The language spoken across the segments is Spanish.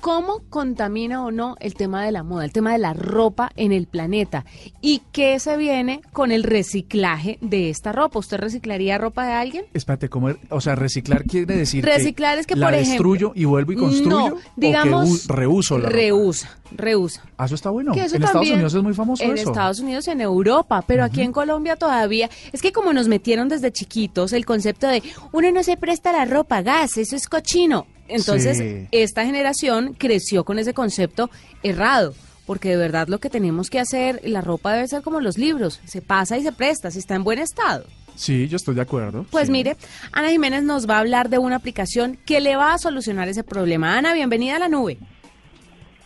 ¿Cómo contamina o no el tema de la moda, el tema de la ropa en el planeta? ¿Y qué se viene con el reciclaje de esta ropa? ¿Usted reciclaría ropa de alguien? Espérate, ¿cómo, o sea, reciclar quiere decir reciclar es que la por ejemplo, destruyo y vuelvo y construyo no, digamos, o que reuso la reusa, reusa. Ah, eso está bueno. Que eso en Estados Unidos es muy famoso en eso. En Estados Unidos, en Europa, pero aquí en Colombia todavía. Es que como nos metieron desde chiquitos el concepto de uno no se presta la ropa, gas, eso es cochino. Entonces, Sí. esta generación creció con ese concepto errado. Porque de verdad lo que tenemos que hacer, la ropa debe ser como los libros, se pasa y se presta, si está en buen estado. Sí, yo estoy de acuerdo. Pues sí. mire, Ana Jiménez nos va a hablar de una aplicación que le va a solucionar ese problema. Ana, bienvenida a la nube.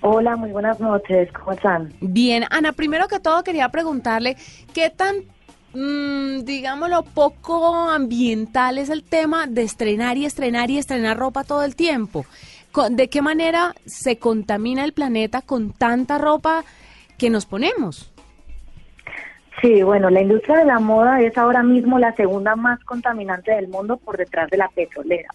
Hola, muy buenas noches, ¿cómo están? Bien, Ana, primero que todo quería preguntarle qué tan, mm, digámoslo, poco ambiental es el tema de estrenar y estrenar y estrenar ropa todo el tiempo. ¿De qué manera se contamina el planeta con tanta ropa que nos ponemos? Sí, bueno, la industria de la moda es ahora mismo la segunda más contaminante del mundo por detrás de la petrolera,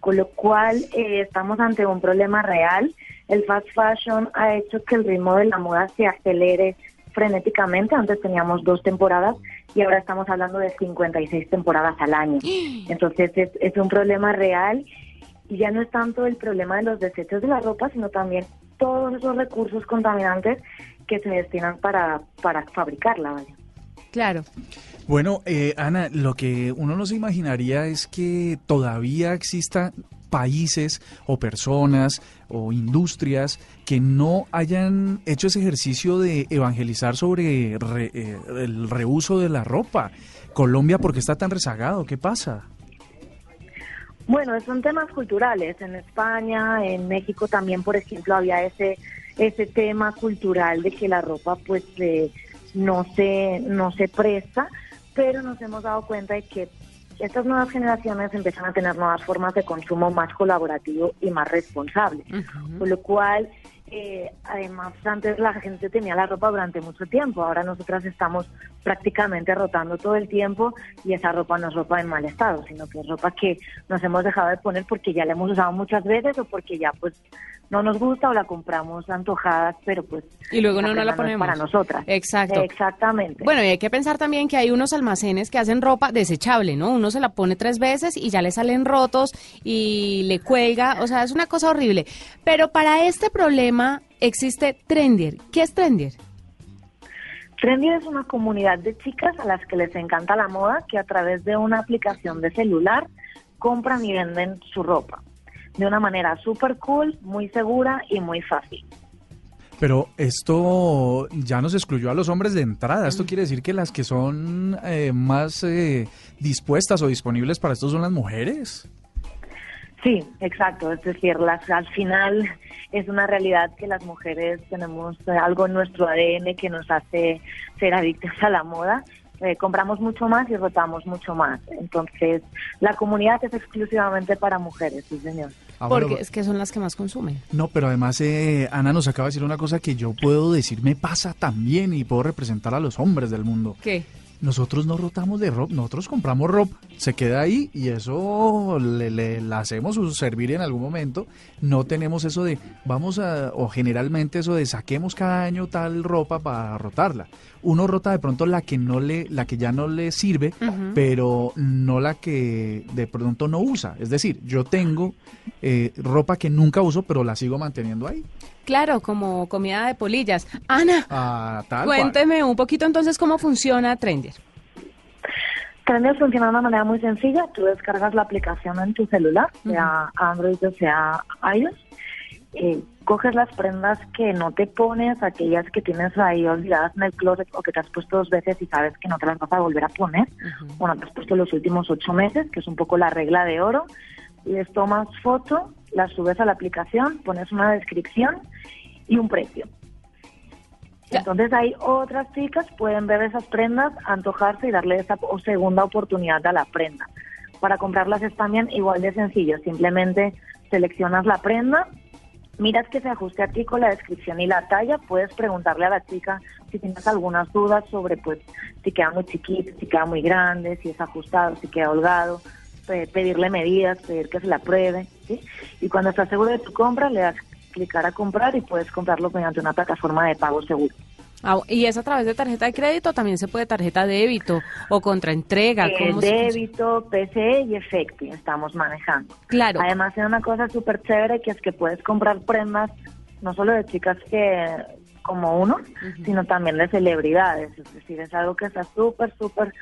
con lo cual eh, estamos ante un problema real. El fast fashion ha hecho que el ritmo de la moda se acelere frenéticamente. Antes teníamos dos temporadas y ahora estamos hablando de 56 temporadas al año. Entonces es, es un problema real y ya no es tanto el problema de los desechos de la ropa, sino también todos esos recursos contaminantes que se destinan para, para fabricarla. Claro. Bueno, eh, Ana, lo que uno no se imaginaría es que todavía existan países o personas o industrias que no hayan hecho ese ejercicio de evangelizar sobre re- eh, el reuso de la ropa. Colombia, ¿por qué está tan rezagado? ¿Qué pasa? Bueno, son temas culturales. En España, en México también, por ejemplo, había ese ese tema cultural de que la ropa pues eh, no se no se presta, pero nos hemos dado cuenta de que estas nuevas generaciones empiezan a tener nuevas formas de consumo más colaborativo y más responsable. Con lo cual, eh, además, antes la gente tenía la ropa durante mucho tiempo, ahora nosotras estamos prácticamente rotando todo el tiempo y esa ropa no es ropa en mal estado, sino que es ropa que nos hemos dejado de poner porque ya la hemos usado muchas veces o porque ya pues no nos gusta o la compramos antojadas, pero pues Y luego no, no la ponemos. para nosotras. Exacto. Exactamente. Bueno, y hay que pensar también que hay unos almacenes que hacen ropa desechable, ¿no? Uno se la pone tres veces y ya le salen rotos y le cuelga, o sea, es una cosa horrible. Pero para este problema existe Trendier. ¿Qué es Trendier? Trendy es una comunidad de chicas a las que les encanta la moda que a través de una aplicación de celular compran y venden su ropa de una manera súper cool, muy segura y muy fácil. Pero esto ya nos excluyó a los hombres de entrada. Esto quiere decir que las que son eh, más eh, dispuestas o disponibles para esto son las mujeres. Sí, exacto. Es decir, las, al final es una realidad que las mujeres tenemos algo en nuestro ADN que nos hace ser adictas a la moda. Eh, compramos mucho más y rotamos mucho más. Entonces, la comunidad es exclusivamente para mujeres, sí, señor. Ah, bueno, Porque es que son las que más consumen. No, pero además eh, Ana nos acaba de decir una cosa que yo puedo decir me pasa también y puedo representar a los hombres del mundo. ¿Qué? Nosotros no rotamos de ropa, nosotros compramos ropa, se queda ahí y eso le, le- la hacemos servir en algún momento. No tenemos eso de, vamos a, o generalmente eso de saquemos cada año tal ropa para rotarla. Uno rota de pronto la que no le, la que ya no le sirve, pero no la que de pronto no usa. Es decir, yo tengo eh, ropa que nunca uso, pero la sigo manteniendo ahí. Claro, como comida de polillas. Ana, Ah, tal cual. cuénteme un poquito entonces cómo funciona Trendier. Trendier funciona de una manera muy sencilla. Tú descargas la aplicación en tu celular, sea Android o sea iOS. Eh, coges las prendas que no te pones, aquellas que tienes ahí olvidadas en el closet o que te has puesto dos veces y sabes que no te las vas a volver a poner. Bueno, te has puesto los últimos ocho meses, que es un poco la regla de oro. Les tomas foto, las subes a la aplicación, pones una descripción y un precio. Entonces ahí otras chicas pueden ver esas prendas, antojarse y darle esa o- segunda oportunidad a la prenda. Para comprarlas es también igual de sencillo, simplemente seleccionas la prenda, miras que se ajuste a ti con la descripción y la talla, puedes preguntarle a la chica si tienes algunas dudas sobre pues si queda muy chiquito, si queda muy grande, si es ajustado, si queda holgado, pedirle medidas, pedir que se la pruebe, ¿sí? Y cuando estás seguro de tu compra, le das clicar a comprar y puedes comprarlo mediante una plataforma de pago seguro. Ah, y es a través de tarjeta de crédito, también se puede tarjeta de débito o contraentrega. Eh, débito, PCE y efecto estamos manejando. Claro. Además, hay una cosa súper chévere que es que puedes comprar prendas no solo de chicas que como uno, sino también de celebridades. Es decir, es algo que está súper, súper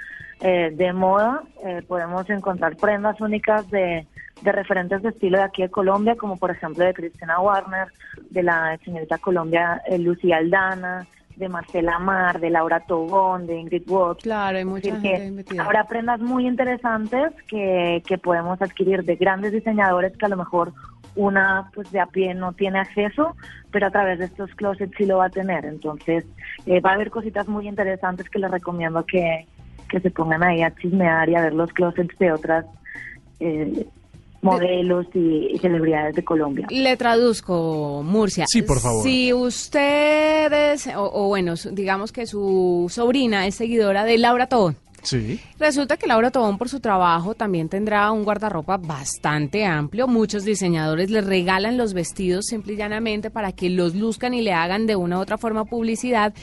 eh, de moda. Eh, podemos encontrar prendas únicas de, de referentes de estilo de aquí de Colombia, como por ejemplo de Cristina Warner, de la señorita Colombia eh, Lucía Aldana, de Marcela Mar, de Laura Tobón, de Ingrid Watts. Claro, hay mucha gente que metida. habrá prendas muy interesantes que, que podemos adquirir de grandes diseñadores que a lo mejor una pues de a pie no tiene acceso, pero a través de estos closets sí lo va a tener. Entonces eh, va a haber cositas muy interesantes que les recomiendo que, que se pongan ahí a chismear y a ver los closets de otras eh, modelos y, y celebridades de Colombia. Le traduzco, Murcia. Sí, por favor. Si ustedes, o, o bueno, digamos que su sobrina es seguidora de Laura Tobón, Sí. Resulta que Laura Tobón por su trabajo también tendrá un guardarropa bastante amplio. Muchos diseñadores le regalan los vestidos simple y llanamente para que los luzcan y le hagan de una u otra forma publicidad.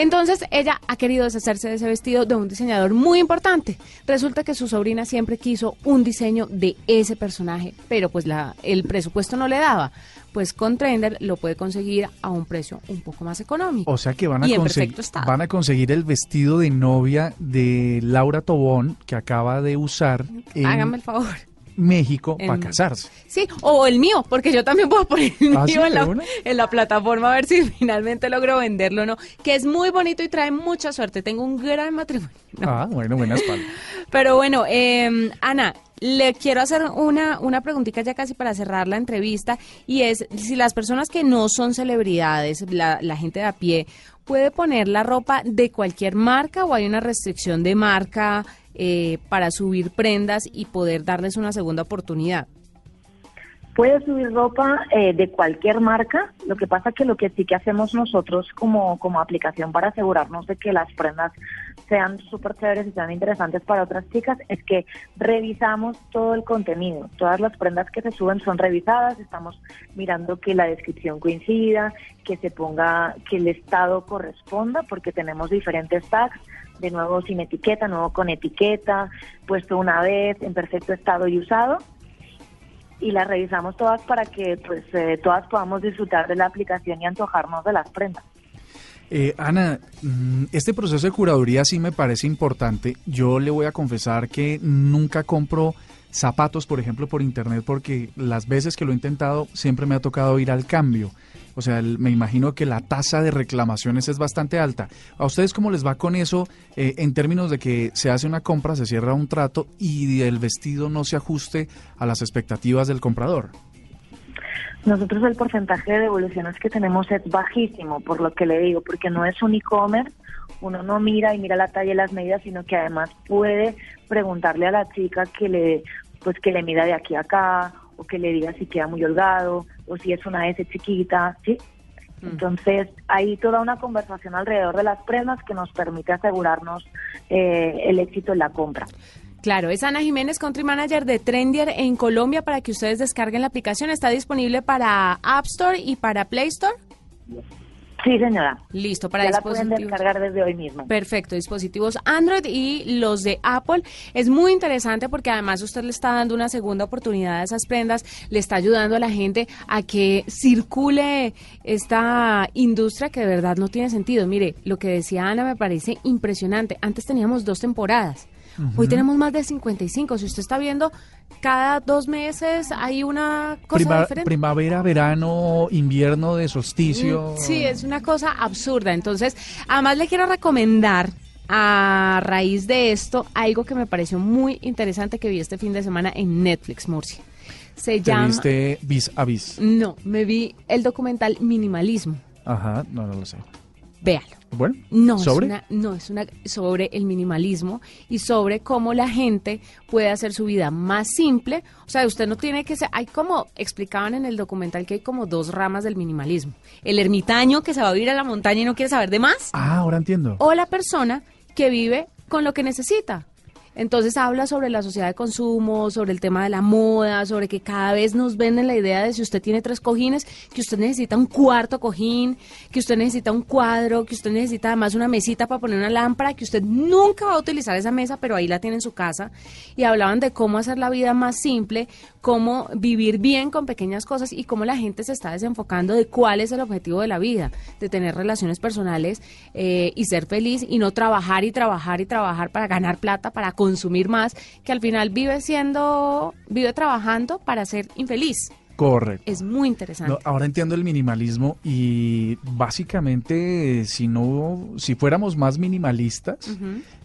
Entonces ella ha querido deshacerse de ese vestido de un diseñador muy importante. Resulta que su sobrina siempre quiso un diseño de ese personaje, pero pues la, el presupuesto no le daba. Pues con Trender lo puede conseguir a un precio un poco más económico. O sea que van a, conseguir, van a conseguir el vestido de novia de Laura Tobón que acaba de usar en Hágame el favor. México En- para casarse. Sí, o el mío, porque yo también puedo poner el ¿Ah, mío sí? en, ¿De la, una? en la plataforma a ver si finalmente logro venderlo o no, que es muy bonito y trae mucha suerte. Tengo un gran matrimonio. Ah, bueno, buena espalda. Pero bueno, eh, Ana, le quiero hacer una, una preguntita ya casi para cerrar la entrevista y es si las personas que no son celebridades, la, la gente de a pie, puede poner la ropa de cualquier marca o hay una restricción de marca eh, para subir prendas y poder darles una segunda oportunidad. Puedes subir ropa eh, de cualquier marca, lo que pasa que lo que sí que hacemos nosotros como, como aplicación para asegurarnos de que las prendas sean súper chéveres y sean interesantes para otras chicas es que revisamos todo el contenido. Todas las prendas que se suben son revisadas, estamos mirando que la descripción coincida, que se ponga, que el estado corresponda, porque tenemos diferentes tags, de nuevo sin etiqueta, nuevo con etiqueta, puesto una vez, en perfecto estado y usado y las revisamos todas para que pues eh, todas podamos disfrutar de la aplicación y antojarnos de las prendas. Eh, Ana, mm, este proceso de curaduría sí me parece importante. Yo le voy a confesar que nunca compro zapatos, por ejemplo, por internet, porque las veces que lo he intentado siempre me ha tocado ir al cambio. O sea, el- me imagino que la tasa de reclamaciones es bastante alta. ¿A ustedes cómo les va con eso eh, en términos de que se hace una compra, se cierra un trato y el vestido no se ajuste a las expectativas del comprador? Nosotros el porcentaje de devoluciones que tenemos es bajísimo, por lo que le digo, porque no es un e-commerce, uno no mira y mira la talla y las medidas, sino que además puede preguntarle a la chica que le pues que le mida de aquí a acá o que le diga si queda muy holgado o si es una S chiquita, ¿sí? Entonces, hay toda una conversación alrededor de las prendas que nos permite asegurarnos eh, el éxito en la compra. Claro, es Ana Jiménez, Country Manager de Trendier en Colombia para que ustedes descarguen la aplicación. Está disponible para App Store y para Play Store. Sí, señora. Listo, para ya la pueden descargar desde hoy mismo. Perfecto, dispositivos Android y los de Apple. Es muy interesante porque además usted le está dando una segunda oportunidad a esas prendas, le está ayudando a la gente a que circule esta industria que de verdad no tiene sentido. Mire, lo que decía Ana me parece impresionante. Antes teníamos dos temporadas. Hoy tenemos más de 55. Si usted está viendo, cada dos meses hay una cosa Prima- diferente. primavera, verano, invierno de solsticio. Mm, Sí, es una cosa absurda. Entonces, además le quiero recomendar a raíz de esto algo que me pareció muy interesante que vi este fin de semana en Netflix, Murcia. Se ¿Te llama... viste vis a vis? No, me vi el documental Minimalismo. Ajá, no, no lo sé. Véalo. Bueno, No, ¿sobre? Es una, no, es una sobre el minimalismo y sobre cómo la gente puede hacer su vida más simple. O sea, usted no tiene que ser, hay como, explicaban en el documental que hay como dos ramas del minimalismo. El ermitaño que se va a vivir a la montaña y no quiere saber de más. Ah, ahora entiendo. O la persona que vive con lo que necesita. Entonces habla sobre la sociedad de consumo, sobre el tema de la moda, sobre que cada vez nos venden la idea de si usted tiene tres cojines, que usted necesita un cuarto cojín, que usted necesita un cuadro, que usted necesita además una mesita para poner una lámpara, que usted nunca va a utilizar esa mesa, pero ahí la tiene en su casa. Y hablaban de cómo hacer la vida más simple, cómo vivir bien con pequeñas cosas y cómo la gente se está desenfocando de cuál es el objetivo de la vida, de tener relaciones personales eh, y ser feliz y no trabajar y trabajar y trabajar para ganar plata, para consumir más, que al final vive siendo, vive trabajando para ser infeliz. Correcto. Es muy interesante. ahora entiendo el minimalismo y básicamente si no, si fuéramos más minimalistas,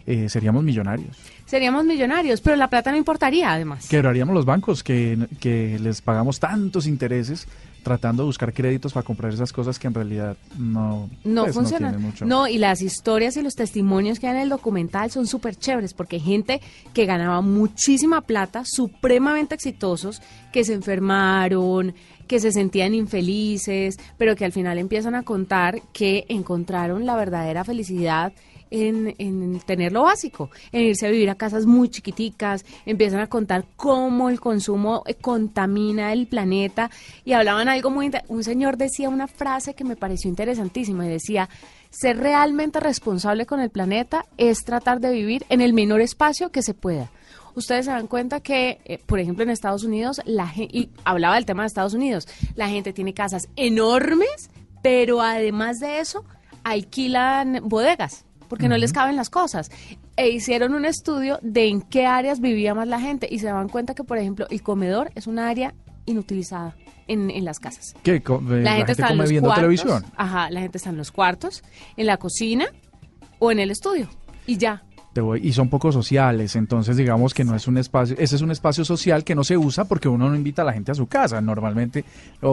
eh, seríamos millonarios. Seríamos millonarios, pero la plata no importaría además. Quebraríamos los bancos que, que les pagamos tantos intereses tratando de buscar créditos para comprar esas cosas que en realidad no, no pues, funcionan. No, y las historias y los testimonios que hay en el documental son súper chéveres porque hay gente que ganaba muchísima plata, supremamente exitosos, que se enfermaron, que se sentían infelices, pero que al final empiezan a contar que encontraron la verdadera felicidad en, en, tener lo básico, en irse a vivir a casas muy chiquiticas, empiezan a contar cómo el consumo eh, contamina el planeta y hablaban algo muy... Un señor decía una frase que me pareció interesantísima y decía, ser realmente responsable con el planeta es tratar de vivir en el menor espacio que se pueda. Ustedes se dan cuenta que, eh, por ejemplo, en Estados Unidos, la y hablaba del tema de Estados Unidos, la gente tiene casas enormes, pero además de eso, alquilan bodegas porque no les caben las cosas. E hicieron un estudio de en qué áreas vivía más la gente y se daban cuenta que, por ejemplo, el comedor es una área inutilizada en, en las casas. ¿Qué? La, gente, está en los viendo televisión. Ajá, la gente está en los cuartos, en la cocina o en el estudio y ya y son poco sociales, entonces digamos que no es un espacio, ese es un espacio social que no se usa porque uno no invita a la gente a su casa, normalmente,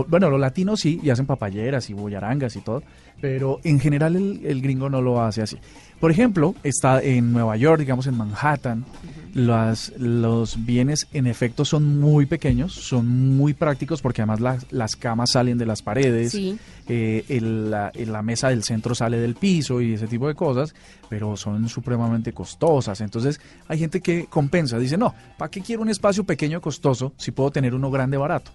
bueno, los latinos sí, y hacen papayeras y boyarangas y todo, pero en general el, gringo no lo hace así. Por ejemplo, está en Nueva York, digamos en Manhattan, las, los bienes en efecto son muy pequeños, son muy prácticos porque además las, las camas salen de las paredes, eh, la, la, mesa del centro sale del piso y ese tipo de cosas, pero son supremamente costosas. Entonces hay gente que compensa, dice, no, ¿para qué quiero un espacio pequeño costoso si puedo tener uno grande barato?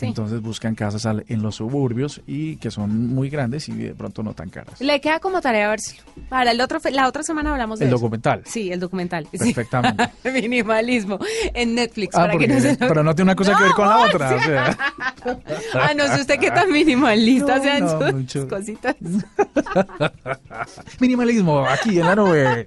Entonces buscan casas en los suburbios y que son muy grandes y de pronto no tan caras. Le queda como tarea ver si para el otro la otra semana hablamos de el documental. Sí, el documental. Perfectamente. Minimalismo en Netflix. Ah, para que no se pero no tiene una cosa que ver con la otra. ah, no sé usted qué tan minimalista sean sus cositas. Minimalismo aquí en la nube.